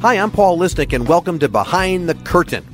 Hi, I'm Paul Lisnek, and welcome to Behind the Curtain.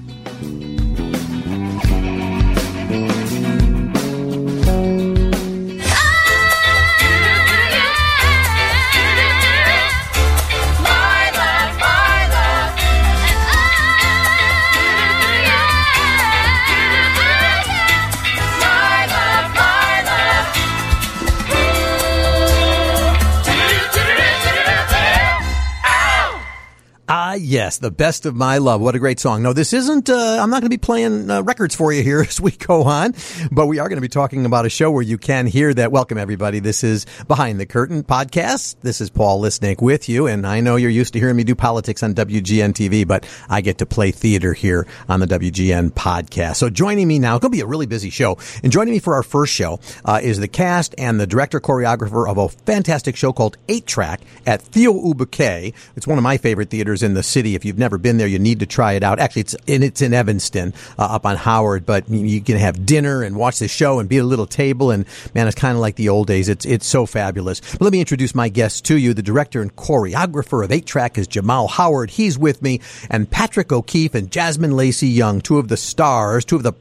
Yes, the best of my love. What a great song. No, this isn't, uh, I'm not going to be playing uh, records for you here as we go on, but we are going to be talking about a show where you can hear that. Welcome, everybody. This is Behind the Curtain podcast. This is Paul Lisnek with you, and I know you're used to hearing me do politics on WGN TV, but I get to play theater here on the WGN podcast. So joining me now, going to be a really busy show, and joining me for our first show uh, is the cast and the director choreographer of a fantastic show called Eight Track at Theo Ubique. It's one of my favorite theaters in the city. If you've never been there, you need to try it out. Actually, it's in, it's in Evanston, uh, up on Howard, but you can have dinner and watch the show and be at a little table. And man, it's kind of like the old days. It's, it's so fabulous. But let me introduce my guest to you. The director and choreographer of Eight Track is Jamal Howard. He's with me and Patrick O'Keefe and Jasmine Lacey Young, two of the stars, two of the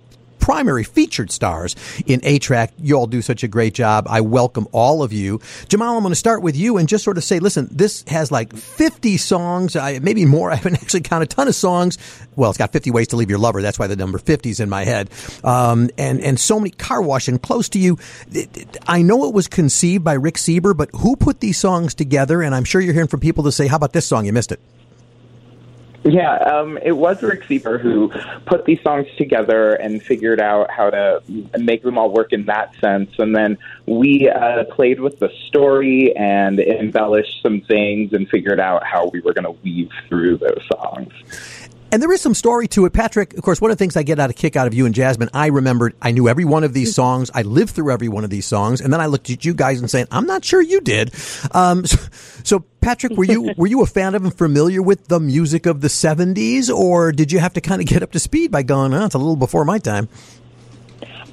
primary featured stars in Eight Track. You all do such a great job. I welcome all of you. Jamal, I'm going to start with you and just sort of say, listen, this has like 50 songs, maybe more. I haven't actually counted a ton of songs. Well, it's got 50 ways to leave your lover. That's why the number 50 is in my head. Um, and, and so many car washing close to you. I know it was conceived by Rick Seeber, but who put these songs together? And I'm sure you're hearing from people to say, how about this song? You missed it. Yeah, um, it was Rick Seeber who put these songs together and figured out how to make them all work in that sense. And then we uh, played with the story and embellished some things and figured out how we were going to weave through those songs. And there is some story to it. Patrick, of course, one of the things I get out of kick out of you and Jasmine, I remembered, I knew every one of these songs. I lived through every one of these songs. And then I looked at you guys and saying, I'm not sure you did. Um, so, so, Patrick, were you, were you a fan of and familiar with the music of the 70s or did you have to kind of get up to speed by going, oh, it's a little before my time?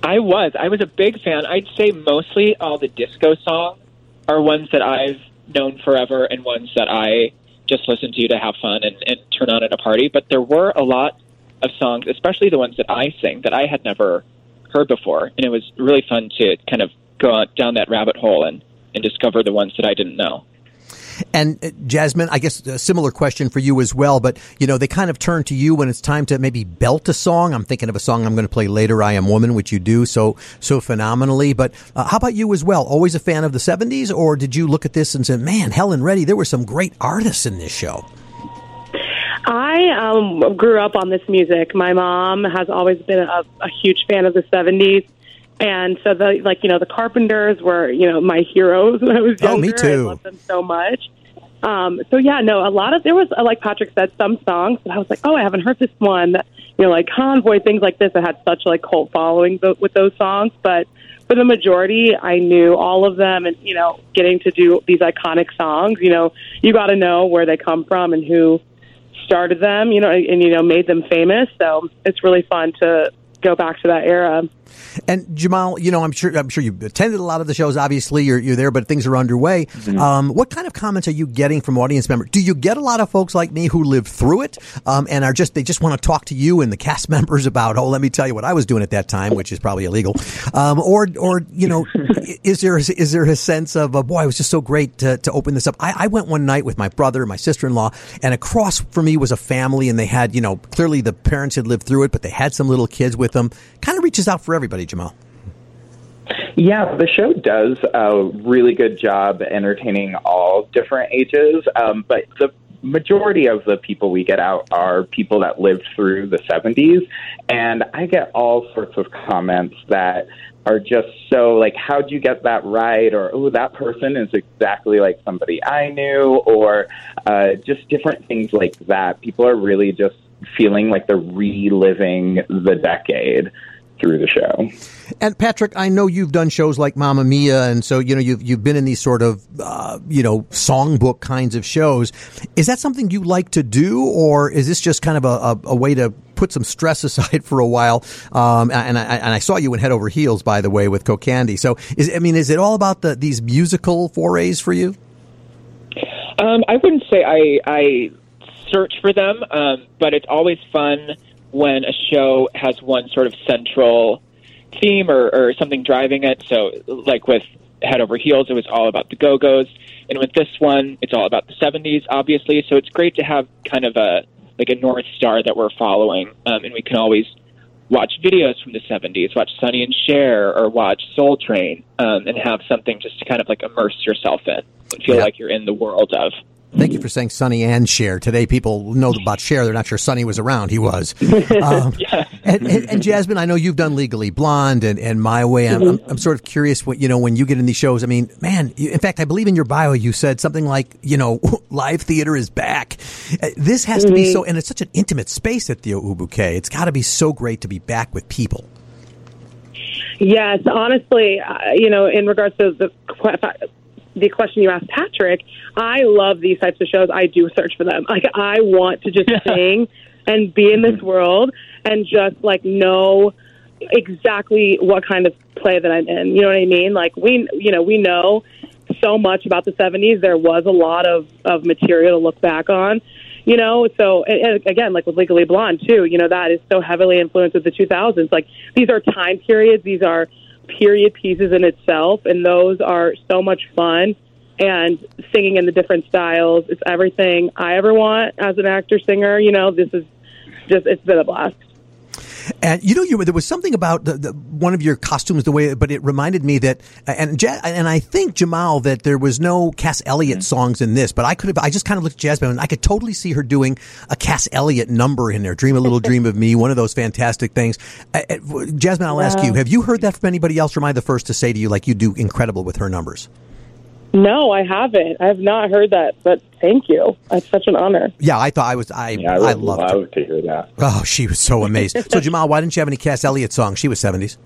I was. I was a big fan. I'd say mostly all the disco songs are ones that I've known forever and ones that I just listen to you to have fun and, and turn on at a party. But there were a lot of songs, especially the ones that I sing, that I had never heard before, and it was really fun to kind of go down that rabbit hole and and discover the ones that I didn't know. And uh, Jasmine, I guess a similar question for you as well, but you know, they kind of turn to you when it's time to maybe belt a song. I'm thinking of a song I'm going to play later, I Am Woman, which you do so, so phenomenally. But uh, how about you as well? Always a fan of the 70s, or did you look at this and say, man, Helen Reddy, there were some great artists in this show? I um, grew up on this music. My mom has always been a, a huge fan of the 70s. And so the like you know the Carpenters were you know my heroes when I was younger. Oh, me too. I loved them so much. Um, so yeah, no, a lot of there was like Patrick said, some songs that I was like, oh, I haven't heard this one. You know, like Convoy, things like this that had such like cult following with those songs. But for the majority, I knew all of them, and you know, getting to do these iconic songs, you know, you got to know where they come from and who started them, you know, and you know, made them famous. So it's really fun to go back to that era. And Jamal, you know, I'm sure I'm sure you've attended a lot of the shows. Obviously, you're you're there, but things are underway. Mm-hmm. Um, what kind of comments are you getting from audience members? Do you get a lot of folks like me who lived through it um, and are just they just want to talk to you and the cast members about? Oh, let me tell you what I was doing at that time, which is probably illegal. Um, or or you know, is there is there a sense of uh, boy, it was just so great to, to open this up? I, I went one night with my brother, and my sister in law, and across for me was a family, and they had you know clearly the parents had lived through it, but they had some little kids with them. Kind of reaches out for everybody, Jamal. Yeah, the show does a really good job entertaining all different ages, um, but the majority of the people we get out are people that lived through the 70s, and I get all sorts of comments that are just so like, how'd you get that right? Or, oh, that person is exactly like somebody I knew, or uh, just different things like that. People are really just feeling like they're reliving the decade through the show. And Patrick, I know you've done shows like Mamma Mia, and so you know you've you've been in these sort of uh, you know songbook kinds of shows. Is that something you like to do, or is this just kind of a, a, a way to put some stress aside for a while? Um, and I and I saw you in Head Over Heels, by the way, with Kokandy. So is I mean, is it all about the these musical forays for you? Um, I wouldn't say I I search for them, um, but it's always fun when a show has one sort of central theme or, or something driving it. So, like with Head Over Heels, it was all about the Go Go's, and with this one, it's all about the '70s, obviously. So it's great to have kind of a like a north star that we're following, um, and we can always watch videos from the 70s, watch Sonny and Cher, or watch Soul Train, um, and have something just to kind of like immerse yourself in and feel Yeah. like you're in the world of. Thank you for saying Sonny and Cher. Today, people know about Cher. They're not sure Sonny was around. He was. Um, and, and, and Jasmine, I know you've done Legally Blonde and, and My Way. I'm, I'm, I'm sort of curious what, you know, when you get in these shows, I mean, man, you, in fact, I believe in your bio, you said something like, you know, live theater is back. Uh, This has to be so, and it's such an intimate space at the Ubique. It's got to be so great to be back with people. Yes, honestly, uh, you know, in regards to the the question you asked Patrick, I love these types of shows. I do search for them. Like I want to just sing and be in this world and just like know exactly what kind of play that I'm in. You know what I mean? Like we, you know, we know so much about the 70s. There was a lot of of material to look back on. You know, so and, again, like with Legally Blonde too. You know, that is so heavily influenced with the 2000s. Like these are time periods. These are period pieces in itself, and those are so much fun. And singing in the different styles, it's everything I ever want as an actor singer. You know, this is just it's been a blast. And you know, you there was something about the, the, one of your costumes, the way, but it reminded me that, and Ja- and I think Jamal that there was no Cass Elliot mm-hmm. songs in this, but I could have, I just kind of looked at Jasmine and I could totally see her doing a Cass Elliot number in there. Dream a little dream of me, one of those fantastic things. Jasmine, I'll ask you, have you heard that from anybody else? Or am I the first to say to you, like you do incredible with her numbers? No, I haven't. I have not heard that, but thank you. That's such an honor. Yeah, I thought I was, I, Yeah, I I would loved her. love to hear that. Oh, she was so amazing. so Jamal, why didn't you have any Cass Elliot songs? She was seventies.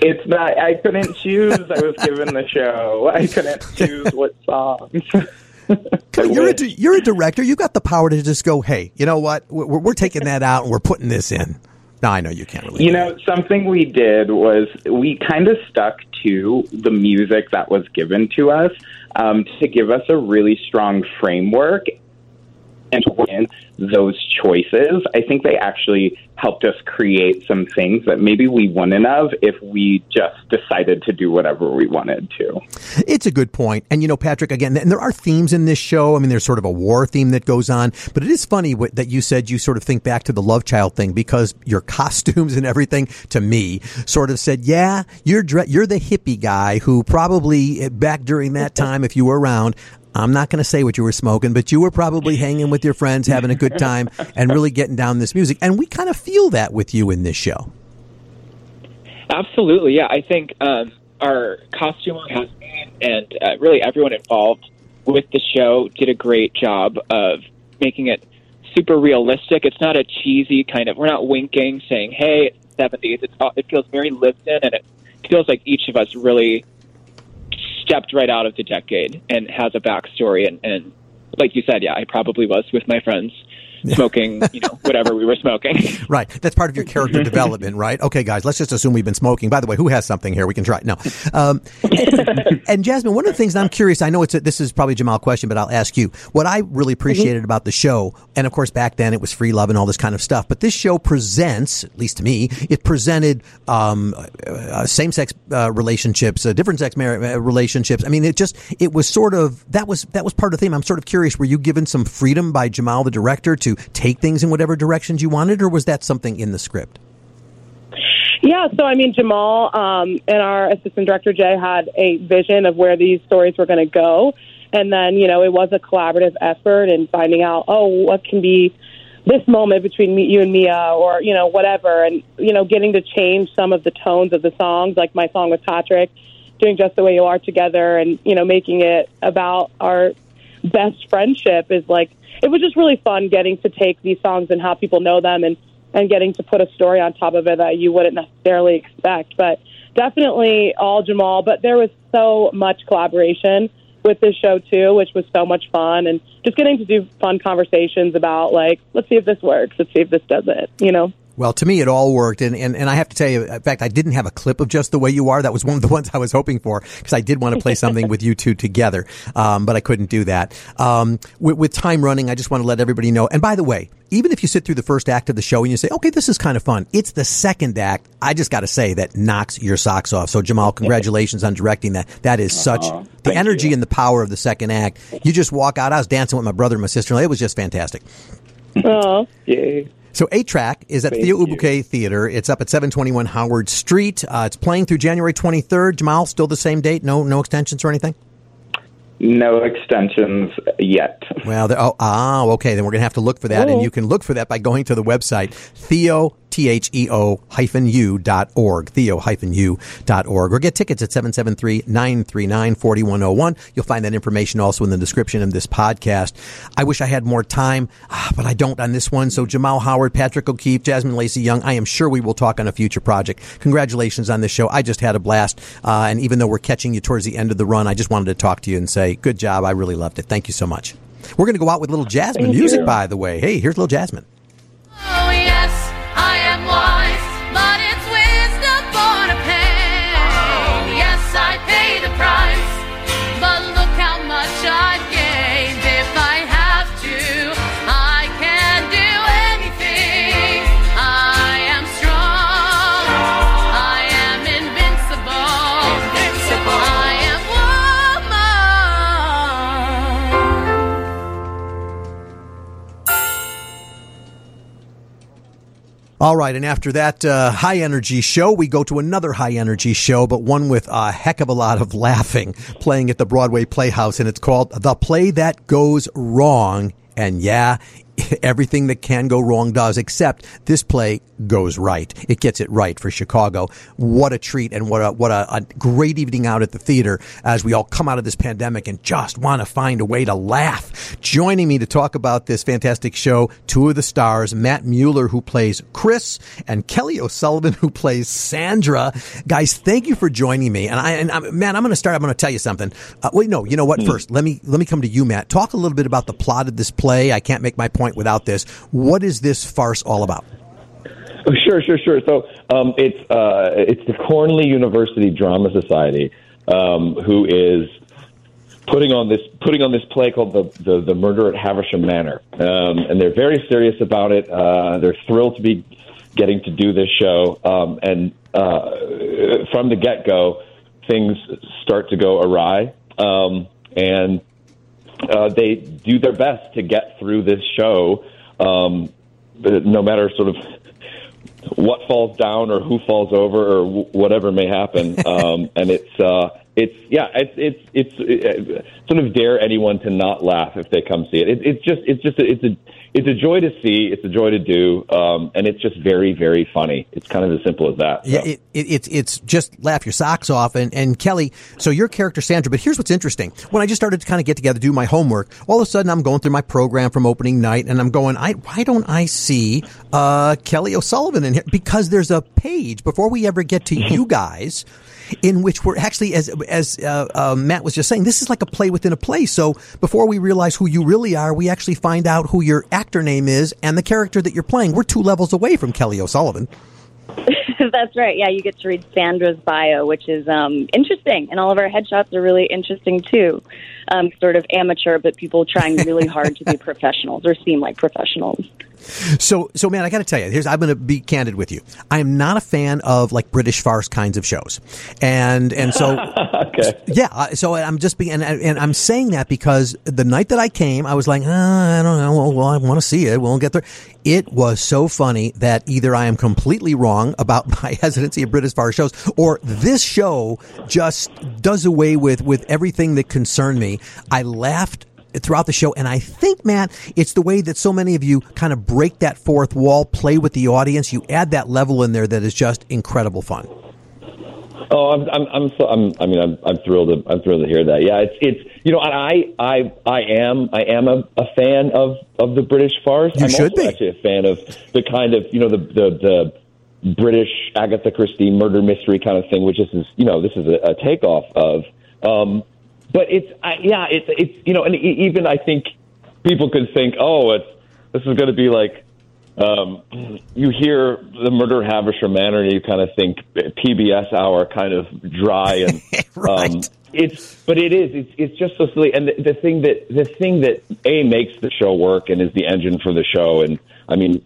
It's not. I couldn't choose. I was given the show. I couldn't choose what songs. You're a, you're a director. You've got the power to just go, hey, you know what? We're, we're taking that out and we're putting this in. No, I know you can't really. You do know, something we did was we kind of stuck to the music that was given to us um, to give us a really strong framework and in those choices. I think they actually helped us create some things that maybe we wouldn't have if we just decided to do whatever we wanted to. It's a good point. And you know, Patrick, again, and there are themes in this show. I mean, there's sort of a war theme that goes on, but it is funny what, that you said you sort of think back to the love child thing because your costumes and everything to me sort of said, yeah, you're, dre- you're the hippie guy who probably eh, back during that time, if you were around, I'm not going to say what you were smoking, but you were probably hanging with your friends, having a good time, and really getting down this music. And we kind of feel that with you in this show. Absolutely, yeah. I think um, our costume has and uh, really everyone involved with the show did a great job of making it super realistic. It's not a cheesy kind of. We're not winking, saying, "Hey, it's '70s." It's it feels very lived in, and it feels like each of us really stepped right out of the decade and has a backstory. And, and like you said, yeah, I probably was with my friends smoking, you know, whatever we were smoking. Right. That's part of your character development, right? Okay, guys, let's just assume we've been smoking. By the way, who has something here? We can try. No. Um, and, and Jasmine, one of the things I'm curious, I know it's a, this is probably a Jamal question, but I'll ask you. What I really appreciated about the show, and of course back then it was free love and all this kind of stuff, but this show presents, at least to me, it presented um, uh, same-sex uh, relationships, uh, different sex mar- uh, relationships. I mean, it just it was sort of that was that was part of the theme. I'm sort of curious. Were you given some freedom by Jamal, the director, to take things in whatever directions you wanted, or was that something in the script? Yeah, so I mean, Jamal um, and our assistant director Jay had a vision of where these stories were going to go, and then you know it was a collaborative effort in finding out, oh, what can be this moment between me, you and Mia, or you know whatever, and you know getting to change some of the tones of the songs, like my song with Patrick, doing just the way you are together, and you know making it about our best friendship is like it was just really fun getting to take these songs and how people know them and and getting to put a story on top of it that you wouldn't necessarily expect. But definitely all Jamal. But there was so much collaboration with this show too, which was so much fun and just getting to do fun conversations about like, let's see if this works, let's see if this does it, you know. Well, to me, it all worked. And, and, and I have to tell you, in fact, I didn't have a clip of Just the Way You Are. That was one of the ones I was hoping for because I did want to play something with you two together. Um, but I couldn't do that. Um, with, with time running, I just want to let everybody know. And by the way, even if you sit through the first act of the show and you say, okay, this is kind of fun, it's the second act. I just got to say that knocks your socks off. So Jamal, congratulations on directing that. That is such the energy you. and the power of the second act. You just walk out. I was dancing with my brother and my sister. It was just fantastic. Oh, Yay. So Eight Track is at Thank Theo. Ubique Theater. It's up at 721 Howard Street. Uh, it's playing through January 23rd. Jamal, still the same date? No, no extensions or anything? No extensions yet. Well, there- oh, ah, okay. Then we're going to have to look for that. And Oh. you can look for that by going to the website, Theo, T-H-E-O hyphen U dot org, Theo hyphen U dot org, or get tickets at 773-939-4101. You'll find that information also in the description of this podcast. I wish I had more time, ah, but I don't on this one. So Jamal Howard, Patrick O'Keefe, Jasmine Lacey Young, I am sure we will talk on a future project. Congratulations on this show. I just had a blast. Uh, and even though we're catching you towards the end of the run, I just wanted to talk to you and say, good job. I really loved it. Thank you so much. We're going to go out with little Jasmine Thank music, you. by the way. Hey, here's little Jasmine. Oh, yes, I am wise, All right, and after that uh, high energy show, we go to another high energy show, but one with a heck of a lot of laughing, playing at the Broadway Playhouse, and it's called The Play That Goes Wrong. And yeah, everything that can go wrong does, except this play goes right. It gets it right for Chicago. What a treat and what a, what a, a great evening out at the theater as we all come out of this pandemic and just want to find a way to laugh. Joining me to talk about this fantastic show, two of the stars, Matt Mueller, who plays Chris, and Kelly O'Sullivan, who plays Sandra. Guys, thank you for joining me. And I, and I'm, I'm going to start. I'm going to tell you something. Uh, wait, no, you know what? First, let me, let me come to you, Matt. Talk a little bit about the plot of this play. I can't make my point without this. What is this farce all about? Oh, Sure, sure, sure. So um, it's uh, it's the Cornley University Drama Society um, who is putting on this putting on this play called the the, the Murder at Havisham Manor, um, and they're very serious about it. Uh, they're thrilled to be getting to do this show, um, and uh, from the get go, things start to go awry, um, and uh, they do their best to get through this show, um, but no matter sort of what falls down or who falls over or w- whatever may happen. Um, and it's uh, it's yeah, it's it's it's it, sort of dare anyone to not laugh if they come see it. it it's just it's just a, it's a it's a joy to see. It's a joy to do, um, and it's just very very funny. It's kind of as simple as that. Yeah, So. it, it, it's it's just laugh your socks off. And, and Kelly, so your character Sandra, but here's what's interesting. When I just started to kind of get together, do my homework, all of a sudden I'm going through my program from opening night, and I'm going, I why don't I see uh, Kelly O'Sullivan in here? Because there's a page before we ever get to you guys. In which we're actually, as as uh, uh, Matt was just saying, this is like a play within a play. So before we realize who you really are, we actually find out who your actor name is and the character that you're playing. We're two levels away from Kelly O'Sullivan. That's right. Yeah, you get to read Sandra's bio, which is um, interesting, and all of our headshots are really interesting too. Um, sort of amateur, but people trying really hard to be professionals or seem like professionals. So, so man, I got to tell you, here's I'm going to be candid with you. I am not a fan of like British farce kinds of shows, and and so okay. yeah, so I'm just being and, and I'm saying that because the night that I came, I was like, uh, I don't know, well, well I want to see it. We'll get there. It was so funny that either I am completely wrong about my hesitancy of British farce shows, or this show just does away with with everything that concerned me. I laughed throughout the show. And I think, Matt, it's the way that so many of you kind of break that fourth wall, play with the audience. You add that level in there that is just incredible fun. Oh, I'm, I'm, I'm, so, I'm, I mean, I'm, I'm thrilled. To, I'm thrilled to hear that. Yeah, it's, it's, you know, I, I, I am, I am a, a fan of, of the British farce. You I'm should also be. actually a fan of the kind of, you know, the, the, the British Agatha Christie murder mystery kind of thing, which this is, you know, this is a, a takeoff of. Um, but it's, I, yeah, it's, it's, you know, and e- even I think people could think, oh, it's, this is going to be like um, you hear the murder of Havisham Manor, and you kind of think PBS hour, kind of dry and Right. um, it's but it is it's it's just so silly. And the, the thing that the thing that a makes the show work and is the engine for the show, and I mean,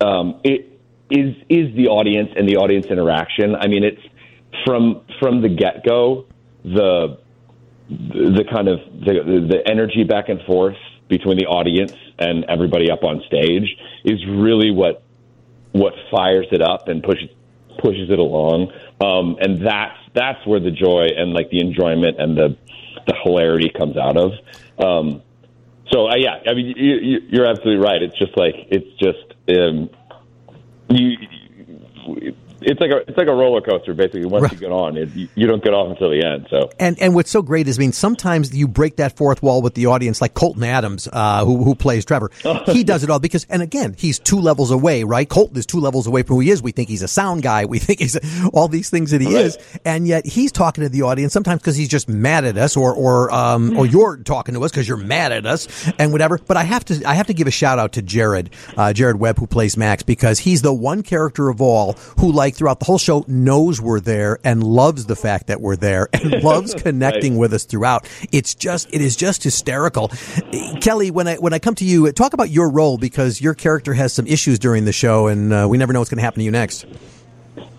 um, it is is the audience and the audience interaction. I mean, it's from from the get go the the kind of the the energy back and forth between the audience and everybody up on stage is really what what fires it up and pushes pushes it along. Um, and that's that's where the joy and like the enjoyment and the the hilarity comes out of. Um, so uh, yeah, I mean you, you, you're absolutely right. It's just like it's just um, you. It's like a it's like a roller coaster. Basically, once Right. you get on, it, you, don't get off until the end. So And and what's so great is, I mean, sometimes you break that fourth wall with the audience, like Colton Adams, uh, who who plays Trevor. he does it all because, and again, he's two levels away, right? Colton is two levels away from who he is. We think he's a sound guy. We think he's all these things that he Right. is, and yet he's talking to the audience sometimes because he's just mad at us, or or um, or you're talking to us because you're mad at us, and whatever. But I have to I have to give a shout out to Jared, uh, Jared Webb, who plays Max, because he's the one character of all who, like throughout the whole show, knows we're there and loves the fact that we're there and loves connecting with us throughout. It's just it is just hysterical. Kelly, when I when I come to you, talk about your role because your character has some issues during the show, and uh, we never know what's going to happen to you next.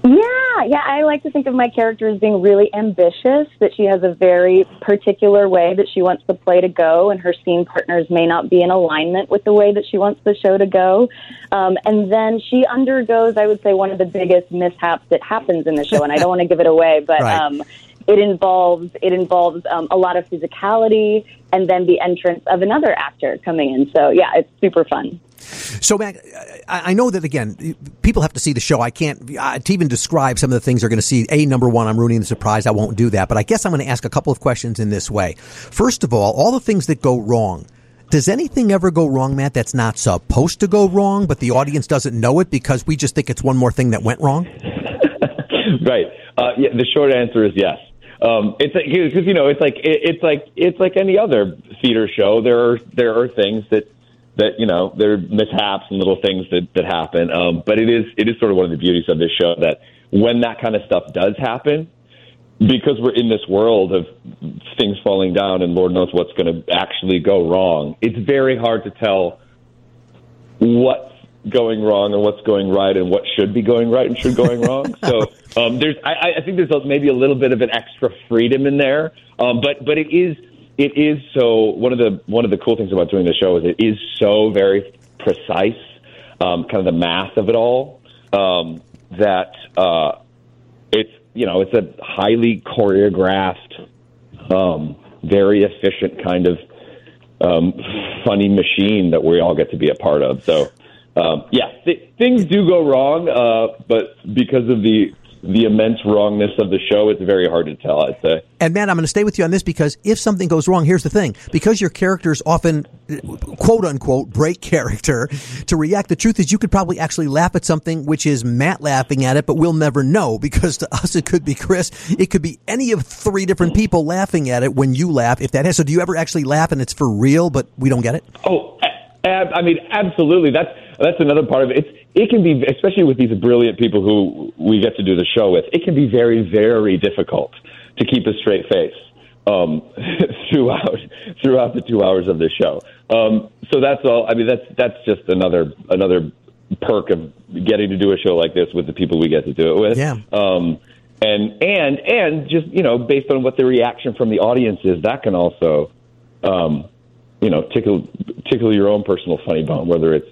Yeah, yeah. I like to think of my character as being really ambitious, that she has a very particular way that she wants the play to go, and her scene partners may not be in alignment with the way that she wants the show to go. Um, and then she undergoes, I would say, one of the biggest mishaps that happens in the show, and I don't want to give it away, but. Right. Um, it involves it involves um, a lot of physicality and then the entrance of another actor coming in. So yeah, it's super fun. So, Mac, I I know that again, people have to see the show. I can't uh, to even describe some of the things they're going to see. A number one, I'm ruining the surprise. I won't do that. But I guess I'm going to ask a couple of questions in this way. First of all, all the things that go wrong. Does anything ever go wrong, Matt? That's not supposed to go wrong, but the audience doesn't know it because we just think it's one more thing that went wrong. right. Uh, yeah, the short answer is yes. Um, it's because you know it's like it, it's like it's like any other theater show. There are there are things that that you know there are mishaps and little things that that happen. Um, but it is it is sort of one of the beauties of this show that when that kind of stuff does happen, because we're in this world of things falling down and Lord knows what's going to actually go wrong. It's very hard to tell what's going wrong and what's going right and what should be going right and should going wrong. so um, there's, I, I think there's a, maybe a little bit of an extra freedom in there, um, but but it is it is so one of the one of the cool things about doing the show is it is so very precise, um, kind of the math of it all um, that uh, it's you know it's a highly choreographed, um, very efficient kind of um, funny machine that we all get to be a part of. So, um, yeah, th- things do go wrong, uh, but because of the the immense wrongness of the show, it's very hard to tell. I'd say. And man, I'm going to stay with you on this because if something goes wrong, here's the thing: because your characters often, quote unquote, break character to react. The truth is, you could probably actually laugh at something which is Matt laughing at it, but we'll never know because to us it could be Chris, it could be any of three different people laughing at it when you laugh. If that has, so do you ever actually laugh and it's for real, but we don't get it? Oh, I mean, absolutely. That's that's another part of it. It's it can be, especially with these brilliant people who we get to do the show with. It can be very, very difficult to keep a straight face um, throughout throughout the two hours of the show. Um, so that's all. I mean, that's that's just another another perk of getting to do a show like this with the people we get to do it with. Yeah. Um, and and and just you know, based on what the reaction from the audience is, that can also, um, you know, tickle tickle your own personal funny bone, whether it's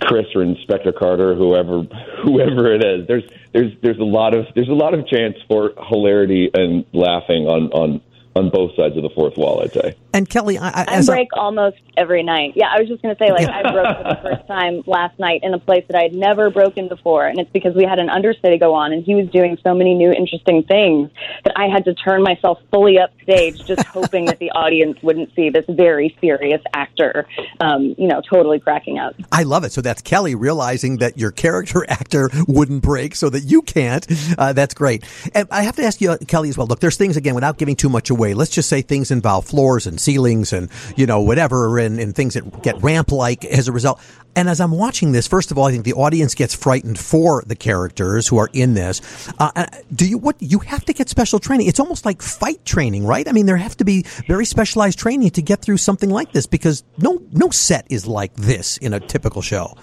Chris or Inspector Carter, whoever whoever it is. There's there's there's a lot of there's a lot of chance for hilarity and laughing on on on both sides of the fourth wall. I'd say. And Kelly, I, I, I as I- break almost every night. Yeah, I was just going to say, like, I broke for the first time last night in a place that I had never broken before. And it's because we had an understudy go on, and he was doing so many new, interesting things that I had to turn myself fully upstage, just hoping that the audience wouldn't see this very serious actor, um, you know, totally cracking up. I love it. So that's Kelly realizing that your character actor wouldn't break so that you can't. Uh, that's great. And I have to ask you, Kelly, as well. Look, there's things, again, without giving too much away. Let's just say things involve floors and ceilings and, you know, whatever, and, and things that get ramp like as a result. And as I'm watching this, first of all, I think the audience gets frightened for the characters who are in this. Uh, uh, do you what you have to get special training? It's almost like fight training, right? I mean, there have to be very specialized training to get through something like this because no no set is like this in a typical show.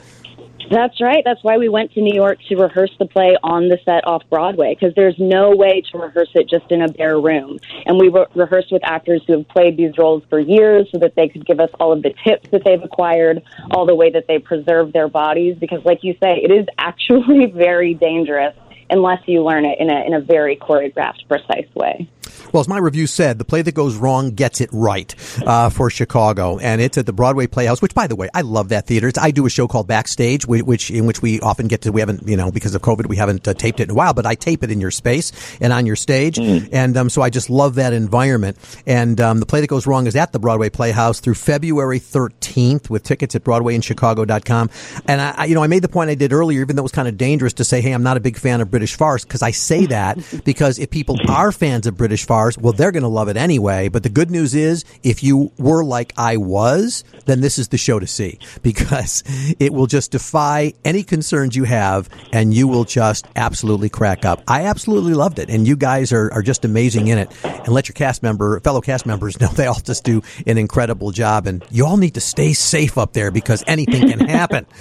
That's right. That's why we went to New York to rehearse the play on the set off Broadway because there's no way to rehearse it just in a bare room. And we re- rehearsed with actors who have played these roles for years so that they could give us all of the tips that they've acquired, all the way that they preserve their bodies. Because, like you say, it is actually very dangerous unless you learn it in a in a very choreographed, precise way. Well, as my review said, the play that goes wrong gets it right uh, for Chicago, and it's at the Broadway Playhouse. Which, by the way, I love that theater. It's, I do a show called Backstage, which, in which we often get to. We haven't, you know, because of COVID, we haven't uh, taped it in a while. But I tape it in your space and on your stage, and um, so I just love that environment. And um, the play that goes wrong is at the Broadway Playhouse through February 13th, with tickets at BroadwayInChicago.com. And I, I- you know, I made the point I did earlier, even though it was kind of dangerous to say, "Hey, I'm not a big fan of British farce," because I say that because if people are fans of British farce, well, they're going to love it anyway. But the good news is, if you were like I was, then this is the show to see because it will just defy any concerns you have, and you will just absolutely crack up. I absolutely loved it, and you guys are, are just amazing in it. And let your cast member, fellow cast members, know they all just do an incredible job, and you all need to stay safe up there because anything can happen.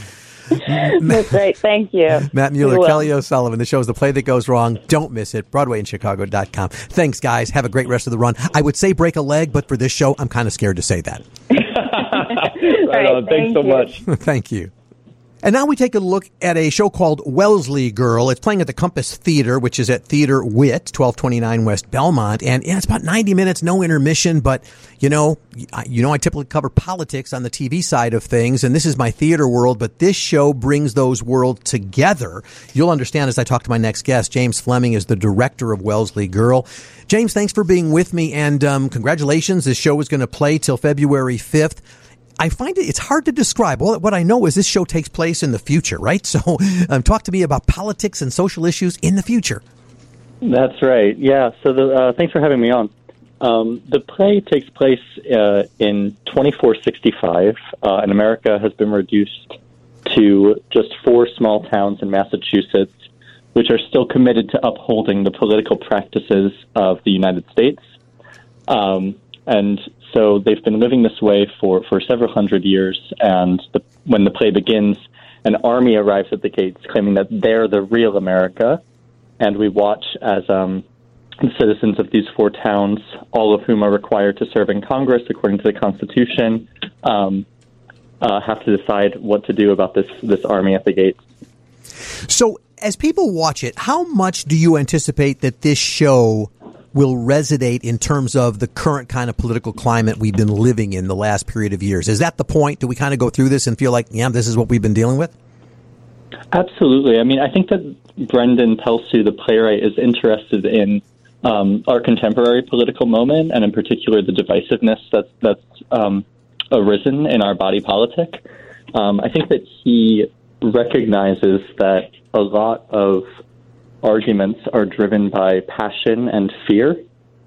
That's right. Thank you. Matt Mueller, will. Kelly O'Sullivan. The show is The Play That Goes Wrong. Don't miss it. BroadwayInChicago.com. Thanks, guys. Have a great rest of the run. I would say break a leg, but for this show, I'm kind of scared to say that. Right on. Thanks thank so you. much. Thank you. And now we take a look at a show called Wellesley Girl. It's playing at the Compass Theater, which is at Theater Wit, 1229 West Belmont. And yeah, it's about 90 minutes, no intermission, but you know, you know, I typically cover politics on the TV side of things, and this is my theater world, but this show brings those worlds together. You'll understand as I talk to my next guest. James Fleming is the director of Wellesley Girl. James, thanks for being with me, and um, congratulations. This show is going to play till February 5th. I find it it's hard to describe. Well, what I know is this show takes place in the future, right? So, um, talk to me about politics and social issues in the future. That's right. Yeah. So the, uh, thanks for having me on. Um, the play takes place uh, in 2465, uh, and America has been reduced to just four small towns in Massachusetts, which are still committed to upholding the political practices of the United States. Um, and so they've been living this way for, for several hundred years. And the, when the play begins, an army arrives at the gates claiming that they're the real America. And we watch as um, the citizens of these four towns, all of whom are required to serve in Congress according to the Constitution, um, uh, have to decide what to do about this, this army at the gates. So, as people watch it, how much do you anticipate that this show will resonate in terms of the current kind of political climate we've been living in the last period of years? Is that the point? Do we kind of go through this and feel like, yeah, this is what we've been dealing with? Absolutely. I mean, I think that Brendan Pelsue, the playwright, is interested in um, our contemporary political moment, and in particular the divisiveness that's that's um, arisen in our body politic. Um, I think that he recognizes that a lot of arguments are driven by passion and fear,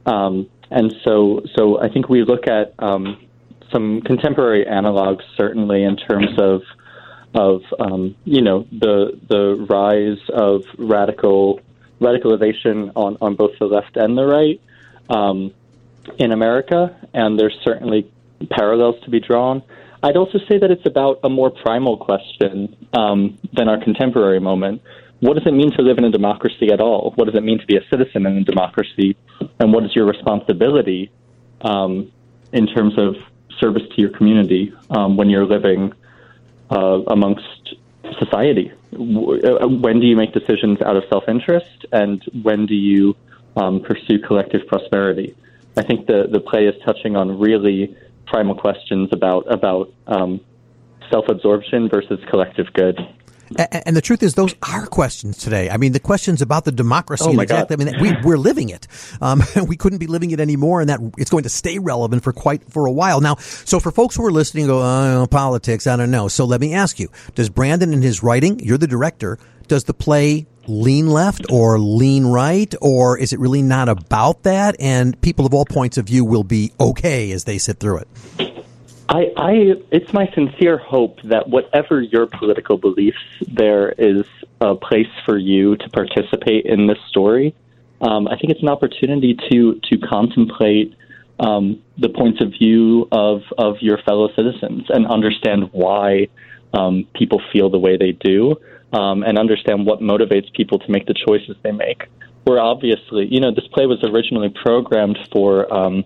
um, and so so I think we look at um, some contemporary analogs certainly in terms of of um, you know the the rise of radical radicalization on, on both the left and the right um, in America, and there's certainly parallels to be drawn. I'd also say that it's about a more primal question um, than our contemporary moment. What does it mean to live in a democracy at all? What does it mean to be a citizen in a democracy? And what is your responsibility um, in terms of service to your community um, when you're living uh, amongst society. Uh, When do you make decisions out of self interest, and when do you um, pursue collective prosperity? I think the, the play is touching on really primal questions about about um, self absorption versus collective good. And the truth is, those are questions today. I mean, the questions about the democracy. Oh, my God. exactly, I mean, we, we're living it. Um, we couldn't be living it anymore, and that it's going to stay relevant for quite for a while now. So, for folks who are listening, go oh, politics. I don't know. So, let me ask you: Does Brandon, in his writing, you're the director, does the play lean left or lean right, or is it really not about that? And people of all points of view will be okay as they sit through it. I, I, it's my sincere hope that whatever your political beliefs, there is a place for you to participate in this story. Um, I think it's an opportunity to to contemplate um, the points of view of of your fellow citizens and understand why um, people feel the way they do, um, and understand what motivates people to make the choices they make. We're obviously, you know, this play was originally programmed for um,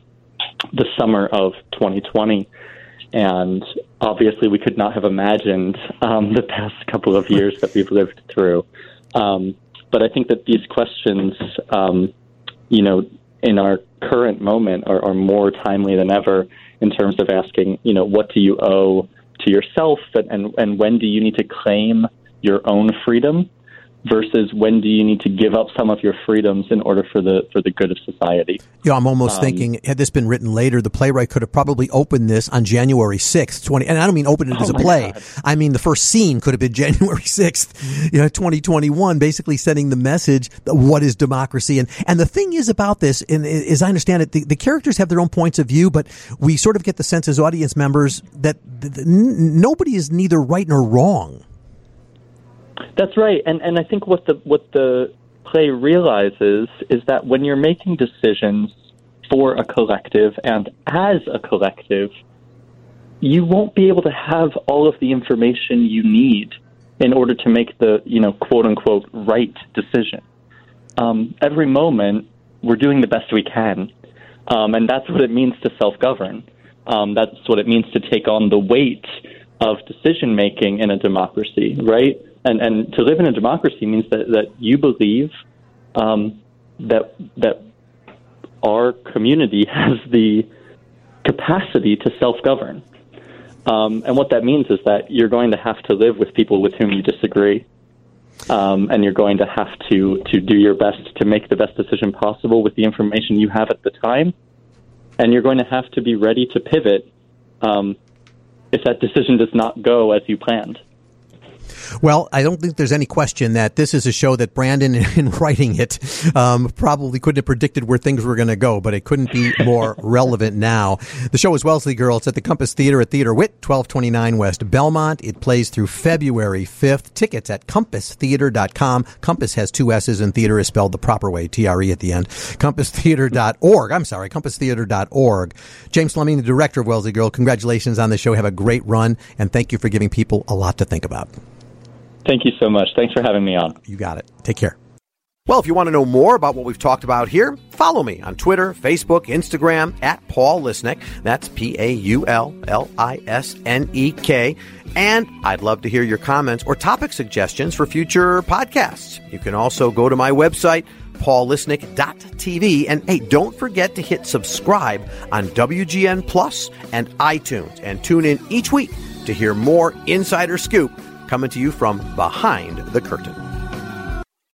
the summer of 2020 and obviously we could not have imagined um, the past couple of years that we've lived through. Um, but I think that these questions, um, you know, in our current moment are, are more timely than ever in terms of asking, you know, what do you owe to yourself and, and, and when do you need to claim your own freedom versus when do you need to give up some of your freedoms in order for the for the good of society. Yeah, I'm almost um, thinking had this been written later, the playwright could have probably opened this on January 6th, 20 and I don't mean open it as oh a play. God. I mean the first scene could have been January 6th, you know, 2021 basically sending the message what is democracy and and the thing is about this and as I understand it the, the characters have their own points of view but we sort of get the sense as audience members that the, the, n- nobody is neither right nor wrong. That's right, and and I think what the what the play realizes is that when you're making decisions for a collective and as a collective, you won't be able to have all of the information you need in order to make the you know quote unquote right decision. Um, every moment, we're doing the best we can, um, and that's what it means to self govern. Um, that's what it means to take on the weight of decision making in a democracy, right? And and to live in a democracy means that that you believe um, that that our community has the capacity to self govern. Um, and what that means is that you're going to have to live with people with whom you disagree. Um, and you're going to have to, to do your best to make the best decision possible with the information you have at the time. And you're going to have to be ready to pivot um, if that decision does not go as you planned. Well, I don't think there's any question that this is a show that Brandon, in writing it, um, probably couldn't have predicted where things were going to go, but it couldn't be more relevant now. The show is Wellesley Girl. It's at the Compass Theater at Theater Wit, 1229 West Belmont. It plays through February 5th. Tickets at compasstheater.com. Compass has two S's and theater is spelled the proper way, T-R-E at the end. Compasstheater.org. I'm sorry, compasstheater.org. James Fleming, the director of Wellesley Girl, congratulations on the show. Have a great run, and thank you for giving people a lot to think about. Thank you so much. Thanks for having me on. You got it. Take care. Well, if you want to know more about what we've talked about here, follow me on Twitter, Facebook, Instagram at Paul Lisnek. That's P A U L L I S N E K. And I'd love to hear your comments or topic suggestions for future podcasts. You can also go to my website, paullisnek.tv. And hey, don't forget to hit subscribe on WGN Plus and iTunes and tune in each week to hear more insider scoop coming to you from behind the curtain.